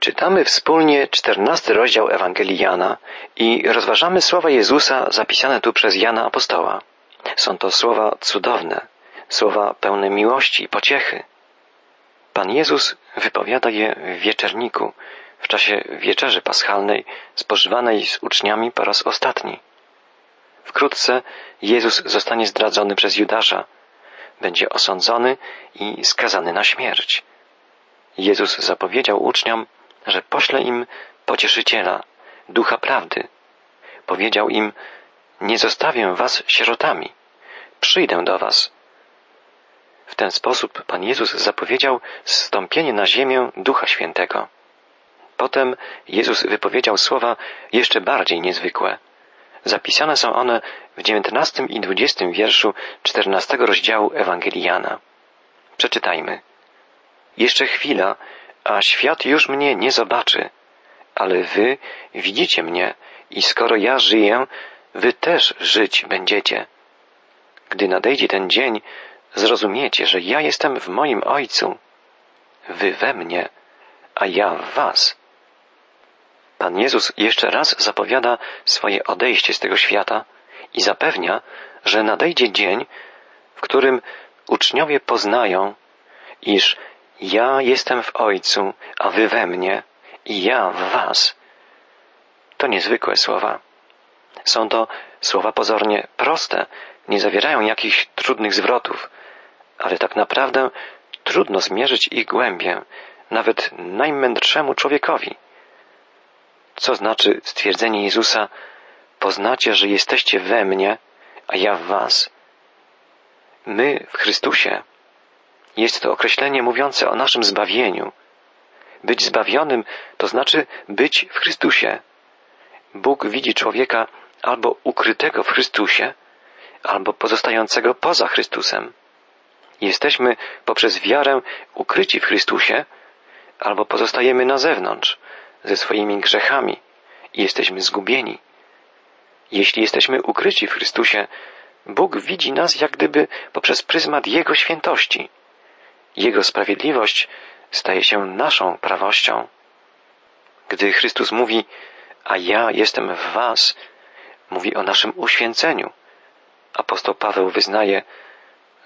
Czytamy wspólnie czternasty rozdział Ewangelii Jana i rozważamy słowa Jezusa zapisane tu przez Jana Apostoła. Są to słowa cudowne, słowa pełne miłości i pociechy. Pan Jezus wypowiada je w wieczerniku, w czasie wieczerzy paschalnej, spożywanej z uczniami po raz ostatni. Wkrótce Jezus zostanie zdradzony przez Judasza, będzie osądzony i skazany na śmierć. Jezus zapowiedział uczniom, że pośle im pocieszyciela, ducha prawdy. Powiedział im, nie zostawię was sierotami, przyjdę do was. W ten sposób Pan Jezus zapowiedział zstąpienie na ziemię Ducha Świętego. Potem Jezus wypowiedział słowa jeszcze bardziej niezwykłe. Zapisane są one w dziewiętnastym i dwudziestym wierszu czternastego rozdziału Ewangelii Jana. Przeczytajmy. Jeszcze chwila, a świat już mnie nie zobaczy, ale wy widzicie mnie i skoro ja żyję, wy też żyć będziecie. Gdy nadejdzie ten dzień, zrozumiecie, że ja jestem w moim Ojcu, wy we mnie, a ja w was. Pan Jezus jeszcze raz zapowiada swoje odejście z tego świata i zapewnia, że nadejdzie dzień, w którym uczniowie poznają, iż ja jestem w Ojcu, a wy we mnie i ja w was. To niezwykłe słowa. Są to słowa pozornie proste, nie zawierają jakichś trudnych zwrotów, ale tak naprawdę trudno zmierzyć ich głębię, nawet najmędrszemu człowiekowi. Co znaczy stwierdzenie Jezusa, poznacie, że jesteście we mnie, a ja w was? My w Chrystusie. Jest to określenie mówiące o naszym zbawieniu. Być zbawionym to znaczy być w Chrystusie. Bóg widzi człowieka albo ukrytego w Chrystusie, albo pozostającego poza Chrystusem. Jesteśmy poprzez wiarę ukryci w Chrystusie, albo pozostajemy na zewnątrz ze swoimi grzechami i jesteśmy zgubieni. Jeśli jesteśmy ukryci w Chrystusie, Bóg widzi nas jak gdyby poprzez pryzmat Jego świętości. Jego sprawiedliwość staje się naszą prawością. Gdy Chrystus mówi, a ja jestem w Was, mówi o naszym uświęceniu. Apostoł Paweł wyznaje,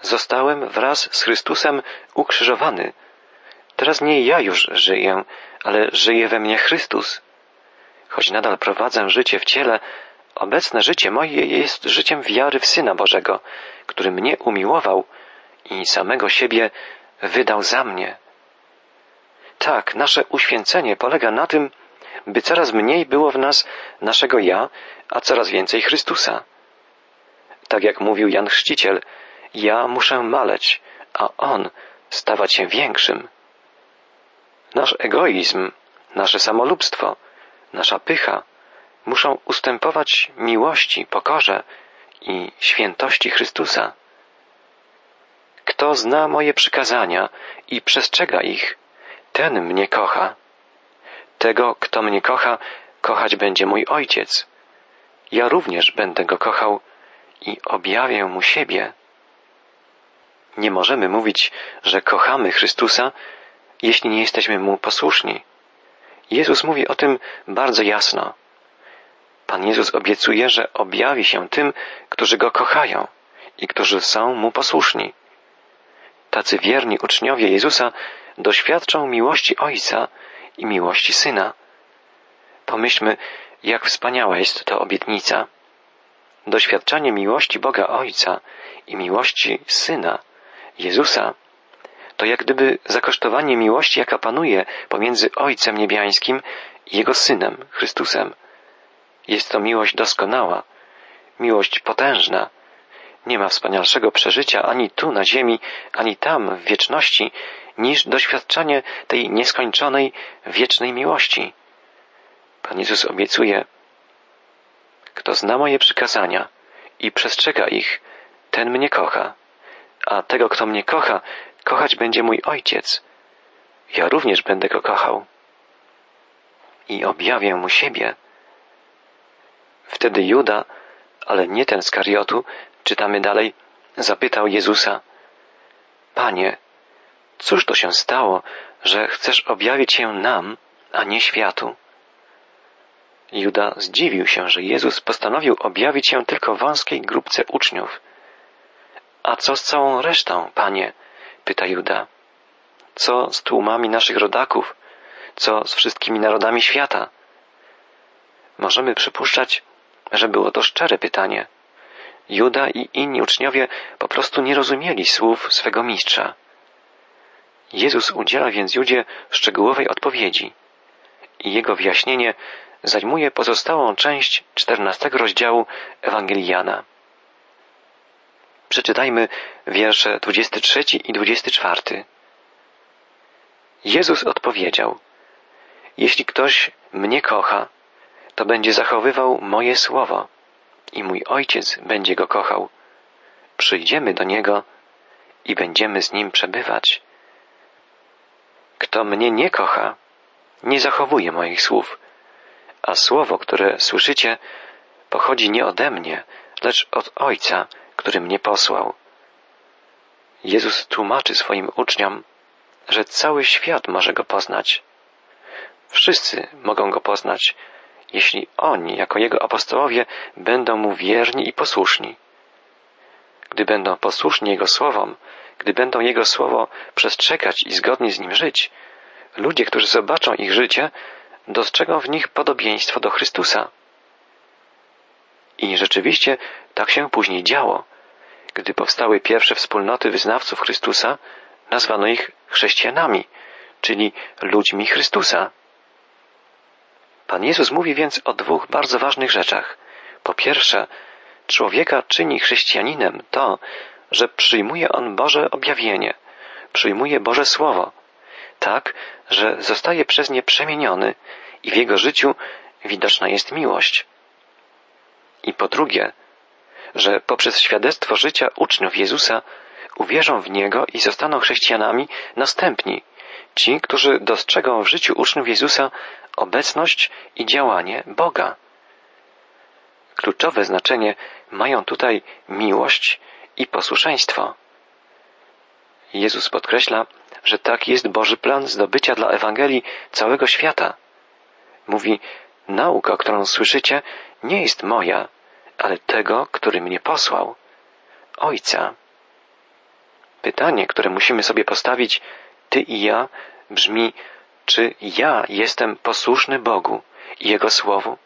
zostałem wraz z Chrystusem ukrzyżowany. Teraz nie ja już żyję, ale żyje we mnie Chrystus. Choć nadal prowadzę życie w ciele, obecne życie moje jest życiem wiary w Syna Bożego, który mnie umiłował i samego siebie wydał za mnie. Tak, nasze uświęcenie polega na tym, by coraz mniej było w nas naszego ja, a coraz więcej Chrystusa. Tak jak mówił Jan Chrzciciel, ja muszę maleć, a On stawać się większym. Nasz egoizm, nasze samolubstwo, nasza pycha muszą ustępować miłości, pokorze i świętości Chrystusa. Kto zna moje przykazania i przestrzega ich, ten mnie kocha. Tego, kto mnie kocha, kochać będzie mój Ojciec. Ja również będę go kochał i objawię mu siebie. Nie możemy mówić, że kochamy Chrystusa, jeśli nie jesteśmy mu posłuszni. Jezus mówi o tym bardzo jasno. Pan Jezus obiecuje, że objawi się tym, którzy go kochają i którzy są mu posłuszni. Tacy wierni uczniowie Jezusa doświadczą miłości Ojca i miłości Syna. Pomyślmy, jak wspaniała jest to obietnica. Doświadczanie miłości Boga Ojca i miłości Syna, Jezusa, to jak gdyby zakosztowanie miłości, jaka panuje pomiędzy Ojcem Niebiańskim i Jego Synem, Chrystusem. Jest to miłość doskonała, miłość potężna. Nie ma wspanialszego przeżycia ani tu na ziemi, ani tam w wieczności, niż doświadczanie tej nieskończonej, wiecznej miłości. Pan Jezus obiecuje, kto zna moje przykazania i przestrzega ich, ten mnie kocha, a tego, kto mnie kocha, kochać będzie mój Ojciec. Ja również będę go kochał i objawię mu siebie. Wtedy Juda, ale nie ten z Kariotu, czytamy dalej, zapytał Jezusa, Panie, cóż to się stało, że chcesz objawić się nam, a nie światu. Juda zdziwił się, że Jezus postanowił objawić się tylko wąskiej grupce uczniów. A co z całą resztą, panie? pyta Juda. Co z tłumami naszych rodaków? Co z wszystkimi narodami świata? Możemy przypuszczać, że było to szczere pytanie. Juda i inni uczniowie po prostu nie rozumieli słów swego mistrza. Jezus udziela więc Judzie szczegółowej odpowiedzi i jego wyjaśnienie zajmuje pozostałą część czternastego rozdziału Ewangeliana. Przeczytajmy wiersze 23 i 24. Jezus odpowiedział: Jeśli ktoś mnie kocha, to będzie zachowywał moje słowo i mój ojciec będzie go kochał. Przyjdziemy do niego i będziemy z nim przebywać. Kto mnie nie kocha, nie zachowuje moich słów, a słowo, które słyszycie, pochodzi nie ode mnie, lecz od Ojca, który mnie posłał. Jezus tłumaczy swoim uczniom, że cały świat może go poznać. Wszyscy mogą go poznać, jeśli oni, jako jego apostołowie, będą mu wierni i posłuszni. Gdy będą posłuszni jego słowom, gdy będą jego słowo przestrzegać i zgodnie z nim żyć, ludzie, którzy zobaczą ich życie, dostrzegą w nich podobieństwo do Chrystusa. I rzeczywiście tak się później działo. Gdy powstały pierwsze wspólnoty wyznawców Chrystusa, nazwano ich chrześcijanami, czyli ludźmi Chrystusa. Pan Jezus mówi więc o dwóch bardzo ważnych rzeczach. Po pierwsze, człowieka czyni chrześcijaninem to, że przyjmuje on Boże objawienie, przyjmuje Boże Słowo, tak, że zostaje przez nie przemieniony i w jego życiu widoczna jest miłość. I po drugie, że poprzez świadectwo życia uczniów Jezusa uwierzą w Niego i zostaną chrześcijanami następni, ci, którzy dostrzegą w życiu uczniów Jezusa obecność i działanie Boga. Kluczowe znaczenie mają tutaj miłość i posłuszeństwo. Jezus podkreśla, że tak jest Boży plan zdobycia dla Ewangelii całego świata. Mówi, nauka, którą słyszycie, nie jest moja, ale tego, który mnie posłał, Ojca. Pytanie, które musimy sobie postawić, ty i ja, brzmi, czy ja jestem posłuszny Bogu i Jego Słowu?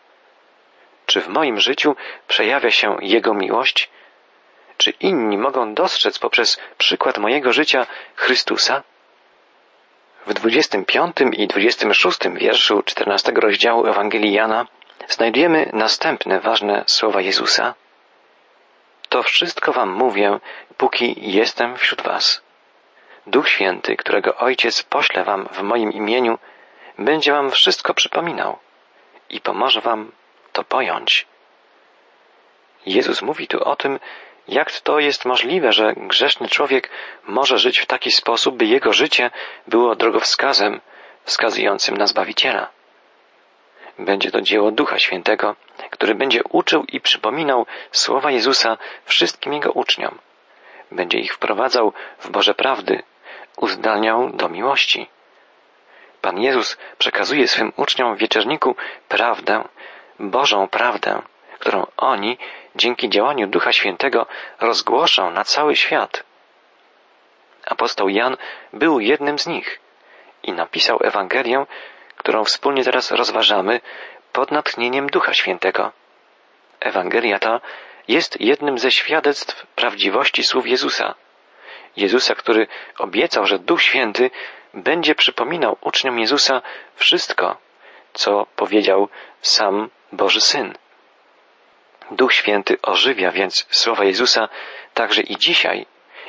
Czy w moim życiu przejawia się Jego miłość? Czy inni mogą dostrzec poprzez przykład mojego życia Chrystusa? W 25 i 26 wierszu 14 rozdziału Ewangelii Jana znajdujemy następne ważne słowa Jezusa. To wszystko wam mówię, póki jestem wśród was. Duch Święty, którego Ojciec pośle wam w moim imieniu, będzie wam wszystko przypominał i pomoże wam to pojąć. Jezus mówi tu o tym, jak to jest możliwe, że grzeszny człowiek może żyć w taki sposób, by jego życie było drogowskazem wskazującym na Zbawiciela. Będzie to dzieło Ducha Świętego, który będzie uczył i przypominał słowa Jezusa wszystkim jego uczniom. Będzie ich wprowadzał w Boże prawdy, uzdalniał do miłości. Pan Jezus przekazuje swym uczniom w wieczerniku prawdę, Bożą prawdę, którą oni dzięki działaniu Ducha Świętego rozgłoszą na cały świat. Apostoł Jan był jednym z nich i napisał Ewangelię, którą wspólnie teraz rozważamy pod natchnieniem Ducha Świętego. Ewangelia ta jest jednym ze świadectw prawdziwości słów Jezusa. Jezusa, który obiecał, że Duch Święty będzie przypominał uczniom Jezusa wszystko, co powiedział sam Boży Syn. Duch Święty ożywia więc słowa Jezusa także i dzisiaj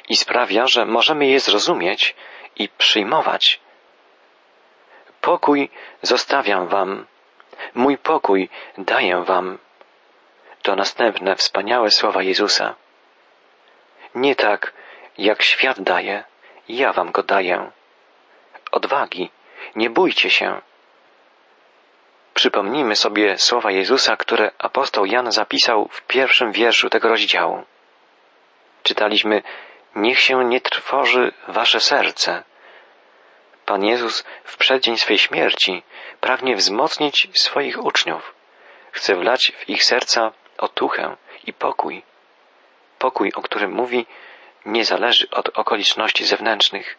i sprawia, że możemy je zrozumieć i przyjmować. Pokój zostawiam wam, mój pokój daję wam. To następne wspaniałe słowa Jezusa. Nie tak, jak świat daje, ja wam go daję. Odwagi, nie bójcie się. Przypomnijmy sobie słowa Jezusa, które apostoł Jan zapisał w pierwszym wierszu tego rozdziału. Czytaliśmy, niech się nie trwoży wasze serce. Pan Jezus w przeddzień swej śmierci pragnie wzmocnić swoich uczniów. Chce wlać w ich serca otuchę i pokój. Pokój, o którym mówi, nie zależy od okoliczności zewnętrznych.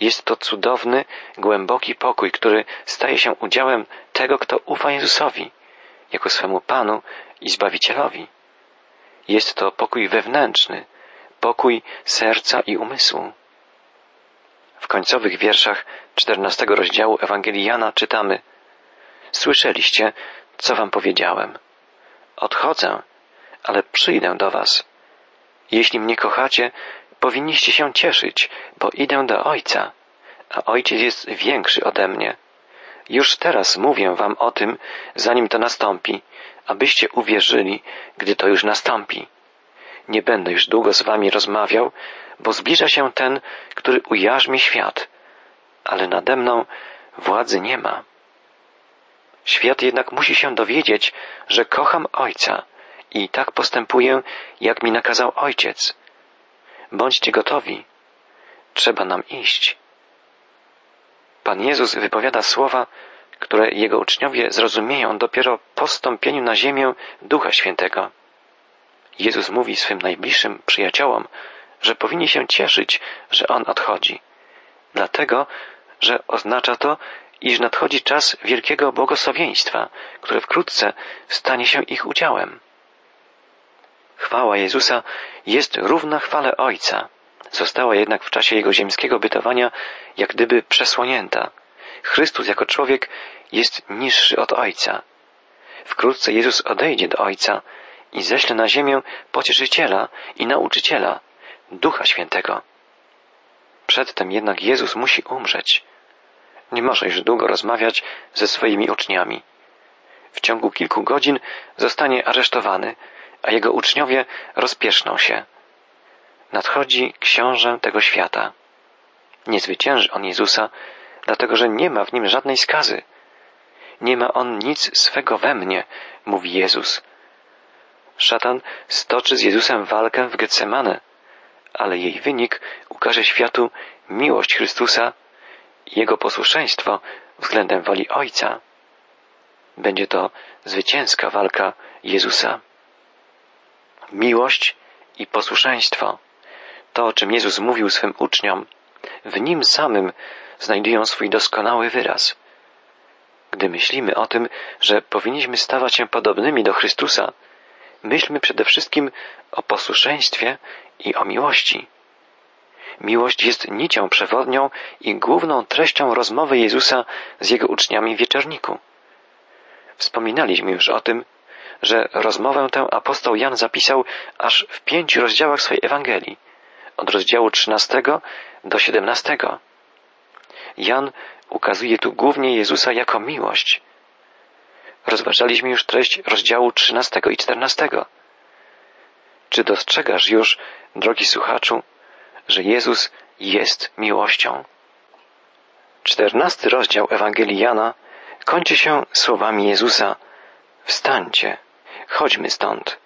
Jest to cudowny, głęboki pokój, który staje się udziałem tego, kto ufa Jezusowi, jako swemu Panu i Zbawicielowi. Jest to pokój wewnętrzny, pokój serca i umysłu. W końcowych wierszach czternastego rozdziału Ewangelii Jana czytamy Słyszeliście, co wam powiedziałem. Odchodzę, ale przyjdę do was. Jeśli mnie kochacie, powinniście się cieszyć, bo idę do Ojca, a Ojciec jest większy ode mnie. Już teraz mówię wam o tym, zanim to nastąpi, abyście uwierzyli, gdy to już nastąpi. Nie będę już długo z wami rozmawiał, bo zbliża się ten, który ujarzmi świat, ale nade mną władzy nie ma. Świat jednak musi się dowiedzieć, że kocham Ojca i tak postępuję, jak mi nakazał Ojciec. Bądźcie gotowi. Trzeba nam iść. Pan Jezus wypowiada słowa, które Jego uczniowie zrozumieją dopiero po stąpieniu na ziemię Ducha Świętego. Jezus mówi swym najbliższym przyjaciołom, że powinni się cieszyć, że On odchodzi. Dlatego, że oznacza to, iż nadchodzi czas wielkiego błogosławieństwa, które wkrótce stanie się ich udziałem. Chwała Jezusa jest równa chwale Ojca. Została jednak w czasie Jego ziemskiego bytowania jak gdyby przesłonięta. Chrystus jako człowiek jest niższy od Ojca. Wkrótce Jezus odejdzie do Ojca i ześle na ziemię pocieszyciela i nauczyciela, Ducha Świętego. Przedtem jednak Jezus musi umrzeć. Nie może już długo rozmawiać ze swoimi uczniami. W ciągu kilku godzin zostanie aresztowany, a jego uczniowie rozpieszną się. Nadchodzi książę tego świata. Nie zwycięży on Jezusa, dlatego że nie ma w nim żadnej skazy. Nie ma on nic swego we mnie, mówi Jezus. Szatan stoczy z Jezusem walkę w Getsemane, ale jej wynik ukaże światu miłość Chrystusa i Jego posłuszeństwo względem woli Ojca. Będzie to zwycięska walka Jezusa. Miłość i posłuszeństwo to, o czym Jezus mówił swym uczniom, w nim samym znajdują swój doskonały wyraz. Gdy myślimy o tym, że powinniśmy stawać się podobnymi do Chrystusa, myślmy przede wszystkim o posłuszeństwie i o miłości. Miłość jest nicią przewodnią i główną treścią rozmowy Jezusa z jego uczniami w wieczorniku. Wspominaliśmy już o tym, że rozmowę tę apostoł Jan zapisał aż w pięciu rozdziałach swojej Ewangelii, od rozdziału 13 do 17. Jan ukazuje tu głównie Jezusa jako miłość. Rozważaliśmy już treść rozdziału 13 i 14. Czy dostrzegasz już, drogi słuchaczu, że Jezus jest miłością? Czternasty rozdział Ewangelii Jana kończy się słowami Jezusa Wstańcie, chodźmy stąd.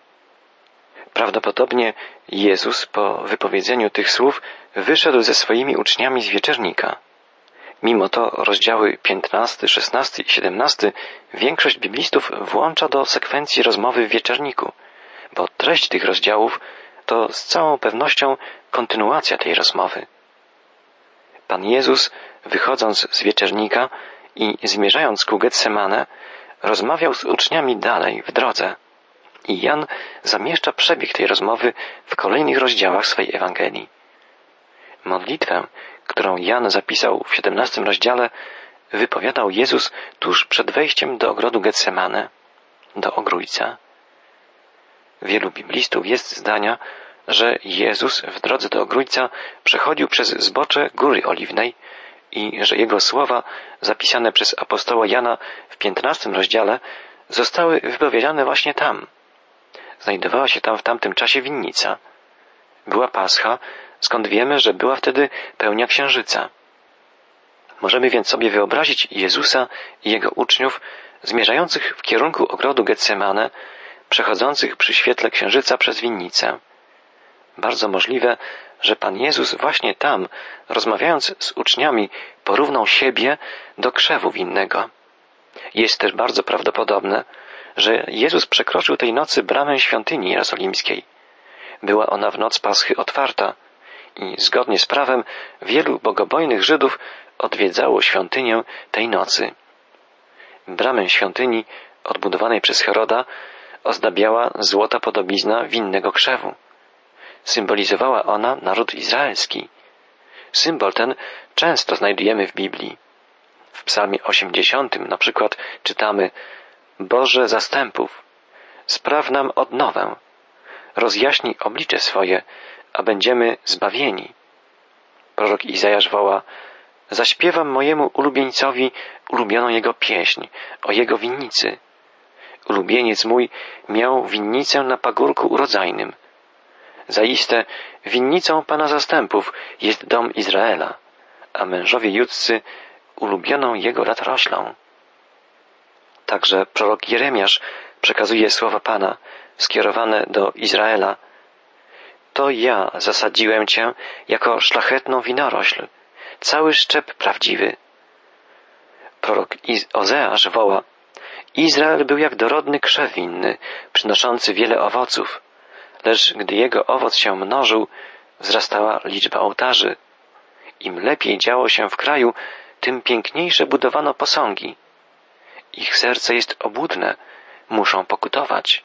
Prawdopodobnie Jezus po wypowiedzeniu tych słów wyszedł ze swoimi uczniami z wieczernika. Mimo to rozdziały 15, 16 i 17 większość biblistów włącza do sekwencji rozmowy w wieczerniku, bo treść tych rozdziałów to z całą pewnością kontynuacja tej rozmowy. Pan Jezus, wychodząc z wieczernika i zmierzając ku Getsemane, rozmawiał z uczniami dalej w drodze. I Jan zamieszcza przebieg tej rozmowy w kolejnych rozdziałach swej Ewangelii. Modlitwę, którą Jan zapisał w siedemnastym rozdziale, wypowiadał Jezus tuż przed wejściem do ogrodu Getsemane, do ogrójca. Wielu biblistów jest zdania, że Jezus w drodze do ogrójca przechodził przez zbocze Góry Oliwnej i że jego słowa zapisane przez apostoła Jana w piętnastym rozdziale zostały wypowiedziane właśnie tam. Znajdowała się tam w tamtym czasie winnica. Była Pascha, skąd wiemy, że była wtedy pełnia księżyca. Możemy więc sobie wyobrazić Jezusa i jego uczniów zmierzających w kierunku ogrodu Getsemane, przechodzących przy świetle księżyca przez winnicę. Bardzo możliwe, że Pan Jezus właśnie tam, rozmawiając z uczniami, porównał siebie do krzewu winnego. Jest też bardzo prawdopodobne, że Jezus przekroczył tej nocy bramę świątyni jerozolimskiej. Była ona w noc Paschy otwarta i zgodnie z prawem wielu bogobojnych Żydów odwiedzało świątynię tej nocy. Bramę świątyni odbudowanej przez Heroda ozdabiała złota podobizna winnego krzewu. Symbolizowała ona naród izraelski. Symbol ten często znajdujemy w Biblii. W psalmie 80 na przykład czytamy Boże zastępów, spraw nam odnowę, rozjaśnij oblicze swoje, a będziemy zbawieni. Prorok Izajasz woła Zaśpiewam mojemu ulubieńcowi ulubioną jego pieśń o jego winnicy. Ulubieniec mój miał winnicę na pagórku urodzajnym. Zaiste winnicą Pana zastępów jest dom Izraela, a mężowie judzcy ulubioną jego latoroślą. Także prorok Jeremiasz przekazuje słowa Pana skierowane do Izraela. To ja zasadziłem cię jako szlachetną winorośl, cały szczep prawdziwy. Prorok Ozeasz woła, Izrael był jak dorodny krzew winny, przynoszący wiele owoców, lecz gdy jego owoc się mnożył, wzrastała liczba ołtarzy. Im lepiej działo się w kraju, tym piękniejsze budowano posągi. Ich serce jest obłudne, muszą pokutować.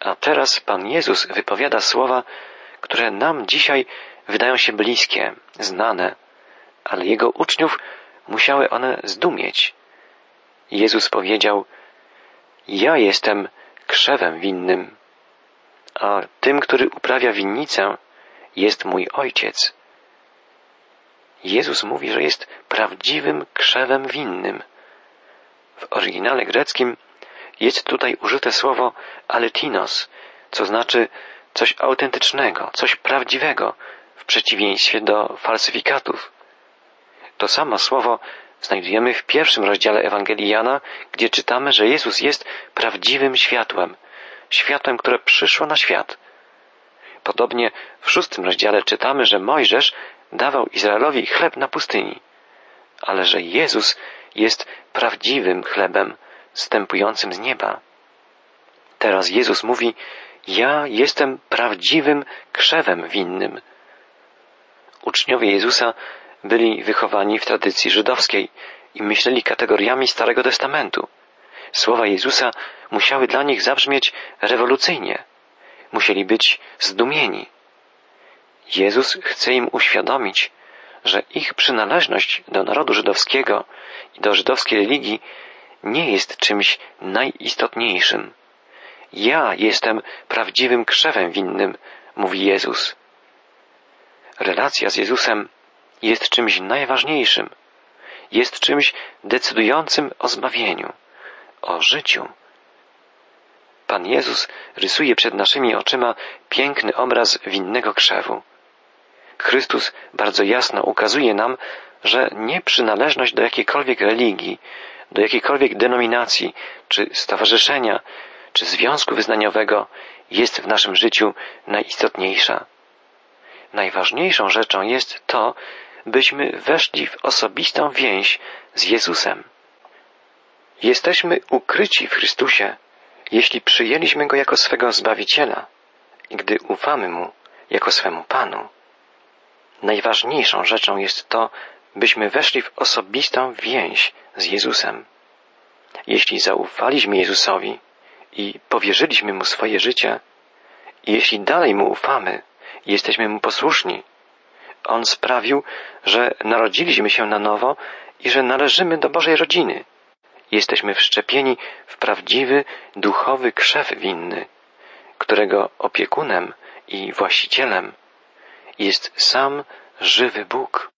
A teraz Pan Jezus wypowiada słowa, które nam dzisiaj wydają się bliskie, znane, ale Jego uczniów musiały one zdumieć. Jezus powiedział, ja jestem krzewem winnym, a tym, który uprawia winnicę, jest mój Ojciec. Jezus mówi, że jest prawdziwym krzewem winnym. W oryginale greckim jest tutaj użyte słowo aletinos, co znaczy coś autentycznego, coś prawdziwego, w przeciwieństwie do falsyfikatów. To samo słowo znajdujemy w pierwszym rozdziale Ewangelii Jana, gdzie czytamy, że Jezus jest prawdziwym światłem, światłem, które przyszło na świat. Podobnie w szóstym rozdziale czytamy, że Mojżesz dawał Izraelowi chleb na pustyni, ale że Jezus jest prawdziwym chlebem stępującym z nieba. Teraz Jezus mówi, ja jestem prawdziwym krzewem winnym. Uczniowie Jezusa byli wychowani w tradycji żydowskiej i myśleli kategoriami Starego Testamentu. Słowa Jezusa musiały dla nich zabrzmieć rewolucyjnie. Musieli być zdumieni. Jezus chce im uświadomić, że ich przynależność do narodu żydowskiego i do żydowskiej religii nie jest czymś najistotniejszym. Ja jestem prawdziwym krzewem winnym, mówi Jezus. Relacja z Jezusem jest czymś najważniejszym, jest czymś decydującym o zbawieniu, o życiu. Pan Jezus rysuje przed naszymi oczyma piękny obraz winnego krzewu. Chrystus bardzo jasno ukazuje nam, że nie przynależność do jakiejkolwiek religii, do jakiejkolwiek denominacji, czy stowarzyszenia, czy związku wyznaniowego jest w naszym życiu najistotniejsza. Najważniejszą rzeczą jest to, byśmy weszli w osobistą więź z Jezusem. Jesteśmy ukryci w Chrystusie, jeśli przyjęliśmy Go jako swego Zbawiciela i gdy ufamy Mu jako swemu Panu. Najważniejszą rzeczą jest to, byśmy weszli w osobistą więź z Jezusem. Jeśli zaufaliśmy Jezusowi i powierzyliśmy Mu swoje życie, jeśli dalej Mu ufamy, jesteśmy Mu posłuszni, On sprawił, że narodziliśmy się na nowo i że należymy do Bożej rodziny. Jesteśmy wszczepieni w prawdziwy, duchowy krzew winny, którego opiekunem i właścicielem jest sam żywy Bóg.